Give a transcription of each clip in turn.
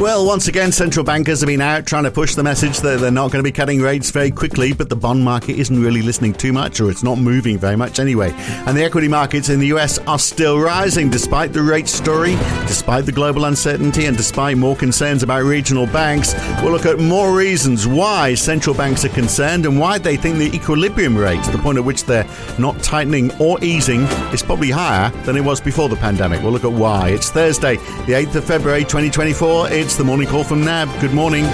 Well, once again, central bankers have been out trying to push the message that they're not going to be cutting rates very quickly, but the bond market isn't really listening too much, or it's not moving very much anyway. And the equity markets in the US are still rising despite the rate story, despite the global uncertainty, and despite more concerns about regional banks. We'll look at more reasons why central banks are concerned and why they think the equilibrium rate, the point at which they're not tightening or easing, is probably higher than it was before the pandemic. We'll look at why. It's Thursday, the 8th of February, 2024. It's the morning call from NAB. Good morning.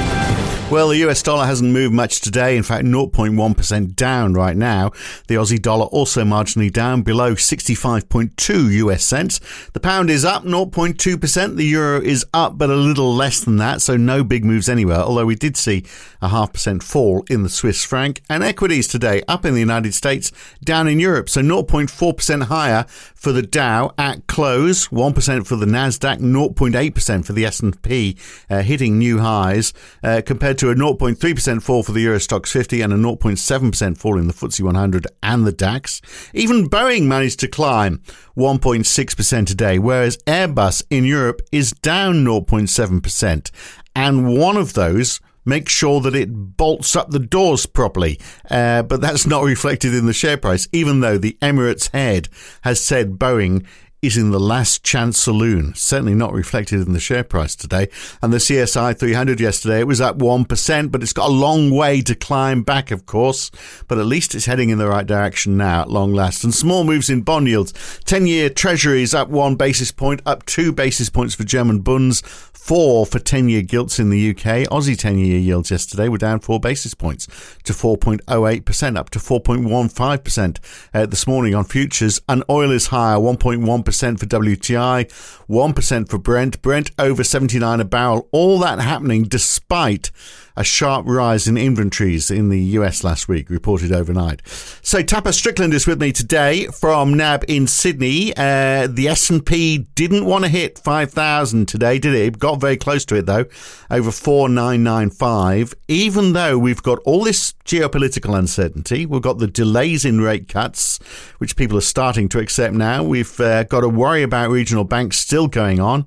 Well, the US dollar hasn't moved much today. In fact, 0.1% down right now. The Aussie dollar also marginally down below 65.2 US cents. The pound is up 0.2%. The euro is up, but a little less than that. So no big moves anywhere. Although we did see a half percent fall in the Swiss franc and equities today up in the United States, down in Europe. So 0.4% higher for the Dow at close, 1% for the Nasdaq, 0.8% for the S&P, uh, hitting new highs uh, compared to a 0.3% fall for the Euro Stoxx 50 and a 0.7% fall in the FTSE 100 and the DAX. Even Boeing managed to climb 1.6% today, whereas Airbus in Europe is down 0.7%. And one of those make sure that it bolts up the doors properly. Uh, but that's not reflected in the share price, even though the Emirates head has said Boeing is in the last chance saloon. Certainly not reflected in the share price today. And the CSI 300 yesterday, it was up 1%, but it's got a long way to climb back, of course. But at least it's heading in the right direction now at long last. And small moves in bond yields. 10 year treasuries up one basis point, up two basis points for German bunds, four for 10 year gilts in the UK. Aussie 10 year yields yesterday were down four basis points to 4.08%, up to 4.15% uh, this morning on futures. And oil is higher, 1.1% for WTI, 1% for Brent, Brent over 79 a barrel. All that happening despite a sharp rise in inventories in the US last week, reported overnight. So Tapas Strickland is with me today from NAB in Sydney. Uh, the S&P didn't want to hit 5,000 today, did it? Got very close to it though, over 4,995. Even though we've got all this geopolitical uncertainty, we've got the delays in rate cuts, which people are starting to accept now. We've uh, got to worry about regional banks still going on.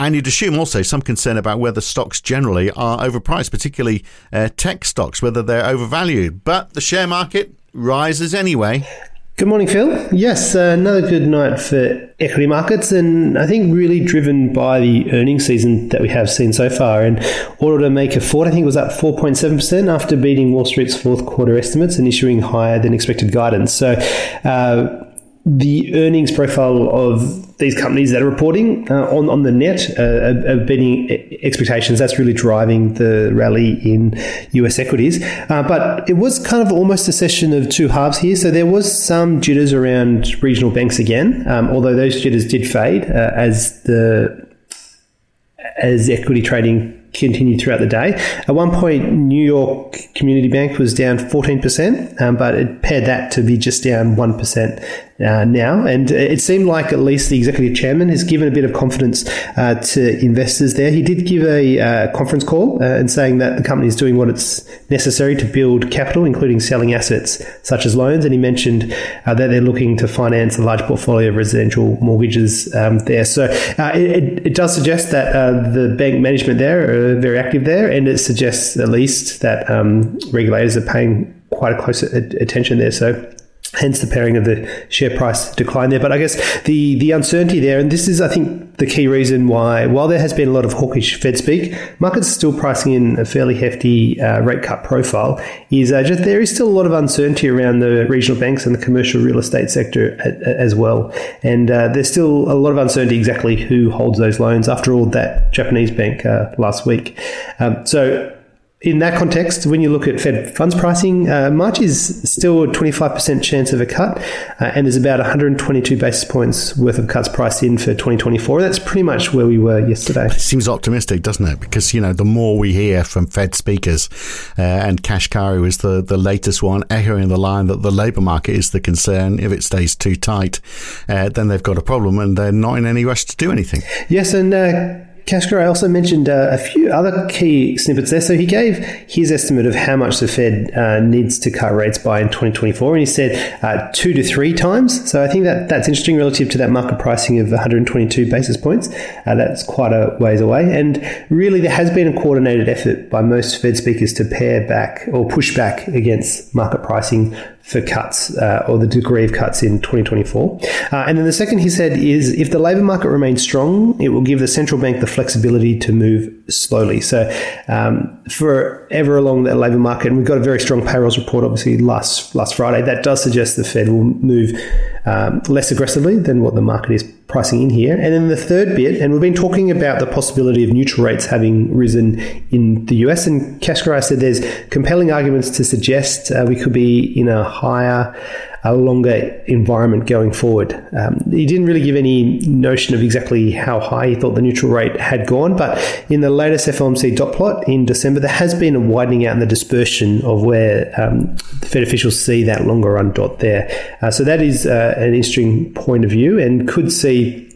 And you'd assume also some concern about whether stocks generally are overpriced, particularly uh, tech stocks, whether they're overvalued. But the share market rises anyway. Good morning, Phil. Yes, uh, another good night for equity markets, and I think really driven by the earnings season that we have seen so far. And Automaker Ford, I think, was up 4.7% after beating Wall Street's fourth quarter estimates and issuing higher than expected guidance. So, uh, the earnings profile of these companies that are reporting uh, on, on the net uh, are, beating expectations. That's really driving the rally in US equities. Uh, but it was kind of almost a session of two halves here. So there was some jitters around regional banks again, um, although those jitters did fade uh, as the as equity trading continued throughout the day. At one point, New York Community Bank was down 14%, um, but it pared that to be just down 1% uh, now. And it seemed like at least the executive chairman has given a bit of confidence uh, to investors there. He did give a uh, conference call uh, and saying that the company is doing what it's necessary to build capital, including selling assets such as loans. And he mentioned uh, that they're looking to finance a large portfolio of residential mortgages um, there. So it, it, does suggest that the bank management there are very active there, and it suggests at least that um, regulators are paying quite a close attention there. So hence the paring of the share price decline there. But I guess the the uncertainty there, and this is, I think, the key reason why, while there has been a lot of hawkish Fed speak, markets are still pricing in a fairly hefty uh, rate cut profile. Is uh, just there is still a lot of uncertainty around the regional banks and the commercial real estate sector as well, and uh, there's still a lot of uncertainty exactly who holds those loans. After all, that Japanese bank uh, last week, um, so in that context, when you look at Fed funds pricing, uh, March is still a 25% chance of a cut, uh, and there's about 122 basis points worth of cuts priced in for 2024. That's pretty much where we were yesterday. It seems optimistic, doesn't it? Because, you know, the more we hear from Fed speakers, uh, and Kashkari was the, the latest one, echoing the line that the labour market is the concern. If it stays too tight, uh, then they've got a problem and they're not in any rush to do anything. Yes, and Kashkari also mentioned uh, a few other key snippets there. So he gave his estimate of how much the Fed uh, needs to cut rates by in 2024, and he said uh, two to three times. So I think that that's interesting relative to that market pricing of 122 basis points. Uh, that's quite a ways away, and really there has been a coordinated effort by most Fed speakers to pare back or push back against market pricing for cuts uh, or the degree of cuts in 2024. Uh, and then the second he said is if the labour market remains strong, it will give the central bank the flexibility to move slowly. So um, forever along that labour market, and we've got a very strong payrolls report obviously last last Friday, that does suggest the Fed will move um, less aggressively than what the market is pricing in here. And then the third bit, and we've been talking about the possibility of neutral rates having risen in the US, and Kashkari said there's compelling arguments to suggest uh, we could be in a higher a longer environment going forward. Um, he didn't really give any notion of exactly how high he thought the neutral rate had gone, but in the latest FOMC dot plot in December, there has been a widening out in the dispersion of where um, the Fed officials see that longer run dot there. Uh, so that is uh, an interesting point of view and could see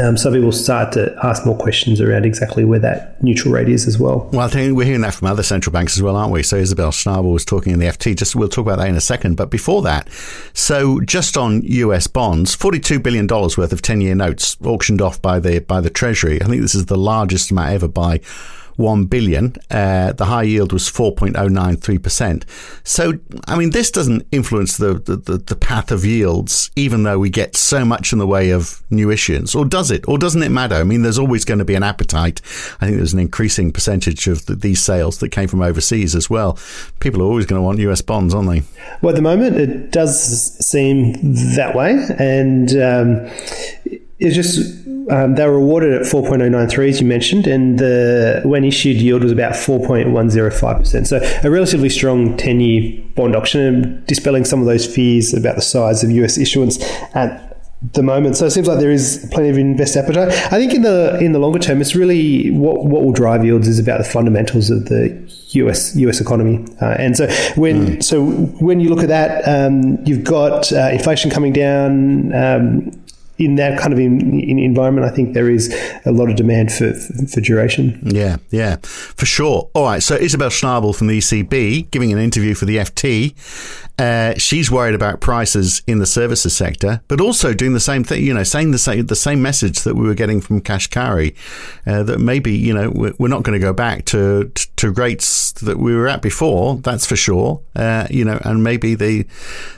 um, so people start to ask more questions around exactly where that neutral rate is as well. Well, I think we're hearing that from other central banks as well, aren't we? So Isabel Schnabel was talking in the FT. Just we'll talk about that in a second. But before that, so just on US bonds, forty-two billion dollars worth of ten-year notes auctioned off by the by the Treasury. I think this is the largest amount ever by 1 billion. Uh, the high yield was 4.093%. So, I mean, this doesn't influence the, the, the, path of yields, even though we get so much in the way of new issuance. Or does it? Or doesn't it matter? I mean, there's always going to be an appetite. I think there's an increasing percentage of the, these sales that came from overseas as well. People are always going to want US bonds, aren't they? Well, at the moment, it does seem that way. And um, it's just um, they were awarded at 4.093, as you mentioned, and the when issued yield was about 4.105%. So a relatively strong 10 year bond auction, dispelling some of those fears about the size of US issuance at the moment. So it seems like there is plenty of investor appetite. I think in the in the longer term, it's really what what will drive yields is about the fundamentals of the US US economy. Uh, and so when mm. so when you look at that, um, you've got uh, inflation coming down. Um, in that kind of in, in environment, I think there is a lot of demand for, for, for, duration. Yeah, yeah, for sure. All right, so Isabel Schnabel from the ECB giving an interview for the FT. Uh, she's worried about prices in the services sector, but also doing the same thing. You know, saying the same the same message that we were getting from Kashkari, uh, that maybe you know we're not going to go back to, to rates that we were at before. That's for sure. Uh, you know, and maybe the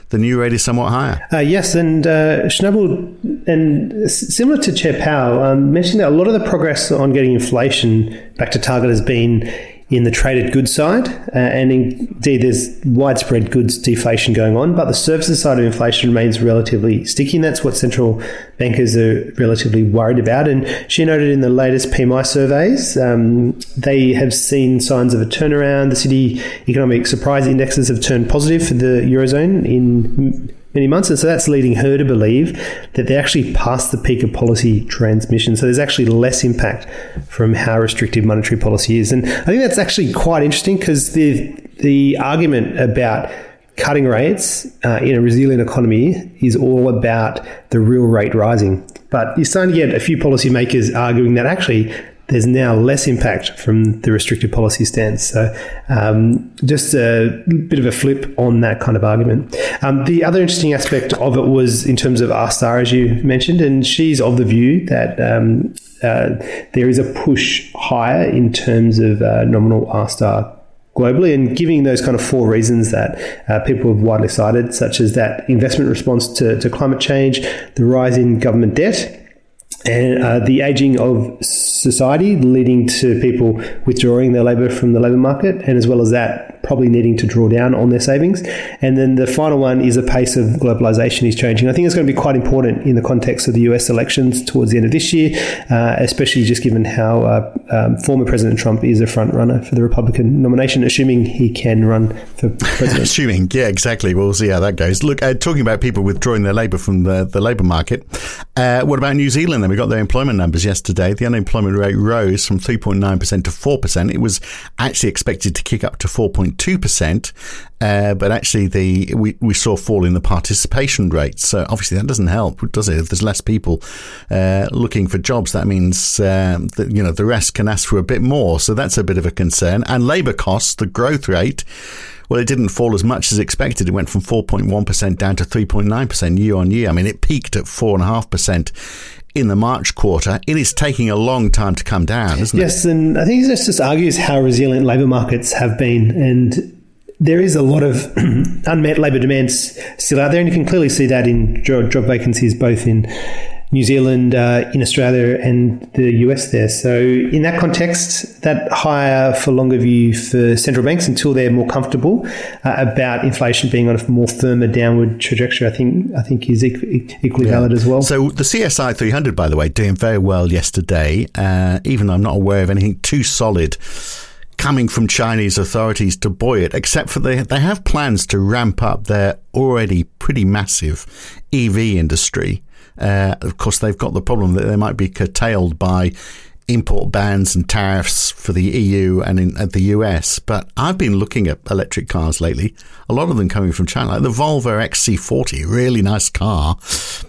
the new rate is somewhat higher. Uh, yes, and uh, Schnabel, and similar to Chair Powell, um, mentioned that a lot of the progress on getting inflation back to target has been in the traded goods side, uh, and indeed there's widespread goods deflation going on, but the services side of inflation remains relatively sticky, and that's what central bankers are relatively worried about. And she noted in the latest PMI surveys, um, they have seen signs of a turnaround. The Citi economic surprise indexes have turned positive for the eurozone in many months. And so that's leading her to believe that they're actually past the peak of policy transmission. So there's actually less impact from how restrictive monetary policy is. And I think that's actually quite interesting because the, the argument about cutting rates uh, in a resilient economy is all about the real rate rising. But you're starting to get a few policymakers arguing that actually there's now less impact from the restrictive policy stance. So, um, just a bit of a flip on that kind of argument. Um, the other interesting aspect of it was in terms of R star, as you mentioned, and she's of the view that um, uh, there is a push higher in terms of uh, nominal R star globally and giving those kind of four reasons that uh, people have widely cited, such as that investment response to, to climate change, the rise in government debt, and uh, the aging of society leading to people withdrawing their labour from the labour market, and as well as that, probably needing to draw down on their savings. And then the final one is a pace of globalisation is changing. I think it's going to be quite important in the context of the US elections towards the end of this year, uh, especially just given how uh, um, former President Trump is a front runner for the Republican nomination, assuming he can run for president. assuming, yeah, exactly. We'll see how that goes. Look, uh, talking about people withdrawing their labour from the, the labour market, uh, what about New Zealand? Then we got their employment numbers yesterday. The unemployment rate rose from 3.9% to 4%. It was actually expected to kick up to 4.2 4.2%, uh, but actually the we, we saw fall in the participation rate. So obviously that doesn't help, does it? If there's less people uh, looking for jobs, that means um, that you know the rest can ask for a bit more. So that's a bit of a concern. And labour costs, the growth rate. Well, it didn't fall as much as expected. It went from 4.1% down to 3.9% year on year. I mean, it peaked at 4.5% in the March quarter. It is taking a long time to come down, isn't yes, it? Yes, and I think this just argues how resilient labour markets have been. And there is a lot of unmet labour demands still out there, and you can clearly see that in job vacancies both in New Zealand, uh, in Australia, and the US there. So, in that context, that higher for longer view for central banks until they're more comfortable uh, about inflation being on a more firmer downward trajectory, I think I think is equally yeah. valid as well. So, the CSI 300, by the way, doing very well yesterday, uh, even though I'm not aware of anything too solid coming from Chinese authorities to buoy it, except for they they have plans to ramp up their already pretty massive EV industry. Uh, of course, they've got the problem that they might be curtailed by import bans and tariffs for the EU and in the US. But I've been looking at electric cars lately, a lot of them coming from China, like the Volvo XC40, really nice car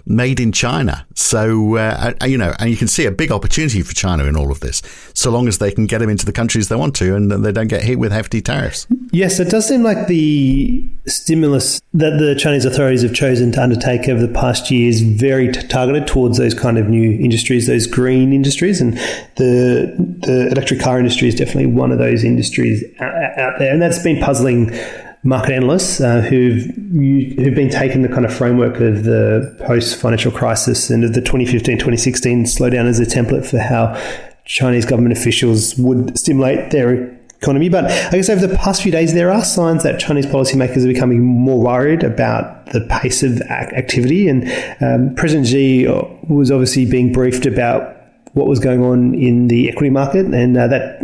made in China. So, uh, you know, and you can see a big opportunity for China in all of this, so long as they can get them into the countries they want to and they don't get hit with hefty tariffs. Yes, it does seem like the stimulus that the Chinese authorities have chosen to undertake over the past year is very t- targeted towards those kind of new industries, those green industries, and the the electric car industry is definitely one of those industries out there, and that's been puzzling market analysts uh, who've who've been taking the kind of framework of the post financial crisis and of the 2015-2016 slowdown as a template for how Chinese government officials would stimulate their economy. But I guess over the past few days, there are signs that Chinese policymakers are becoming more worried about the pace of activity. And um, President Xi was obviously being briefed about what was going on in the equity market, and uh, that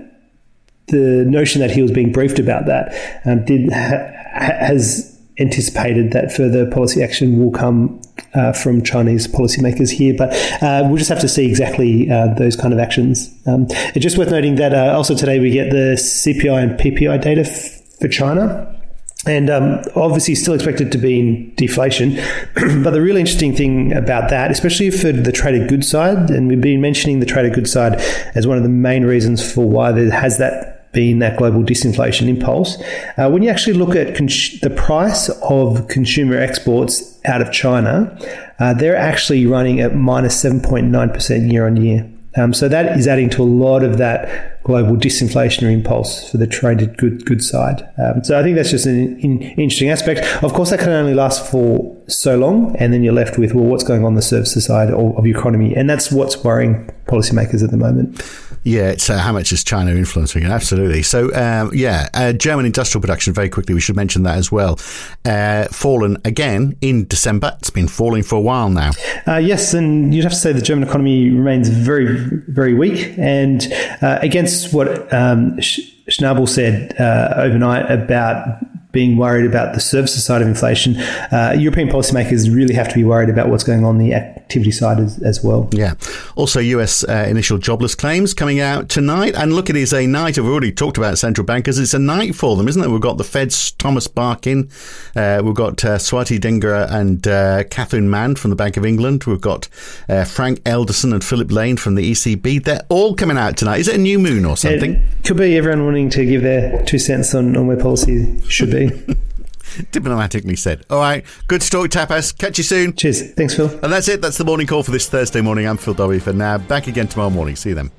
the notion that he was being briefed about that um, did ha- has anticipated that further policy action will come uh, from Chinese policymakers here, but uh, we'll just have to see exactly uh, those kind of actions. Um, it's just worth noting that uh, also today we get the CPI and PPI data f- for China. And um, obviously, still expected to be in deflation. but the really interesting thing about that, especially for the traded goods side, and we've been mentioning the traded goods side as one of the main reasons for why there has that been that global disinflation impulse. Uh, when you actually look at cons- the price of consumer exports out of China, uh, they're actually running at minus 7.9% year on year. Um, so that is adding to a lot of that global disinflationary impulse for the traded good good side. Um, so I think that's just an in, interesting aspect. Of course, that can only last for so long, and then you're left with well, what's going on the services side of, of your economy, and that's what's worrying policymakers at the moment. Yeah, it's uh, how much is China influencing it? Absolutely. So, um, yeah, uh, German industrial production, very quickly, we should mention that as well. Uh, fallen again in December. It's been falling for a while now. Uh, yes, and you'd have to say the German economy remains very, very weak. And uh, against what um, Schnabel said uh, overnight about being worried about the services side of inflation, uh, European policymakers really have to be worried about what's going on the activity side as, as well. Yeah. Also, US uh, initial jobless claims coming out tonight. And look, it is a night. I've already talked about central bankers. It's a night for them, isn't it? We've got the Fed's Thomas Barkin. Uh, we've got uh, Swati Dhingra and uh, Catherine Mann from the Bank of England. We've got uh, Frank Elderson and Philip Lane from the ECB. They're all coming out tonight. Is it a new moon or something? It could be everyone wanting to give their two cents on, on where policy should be. Diplomatically said. All right. Good to talk, Tapas. Catch you soon. Cheers. Thanks, Phil. And that's it. That's the morning call for this Thursday morning. I'm Phil Dobbie for now. Back again tomorrow morning. See you then.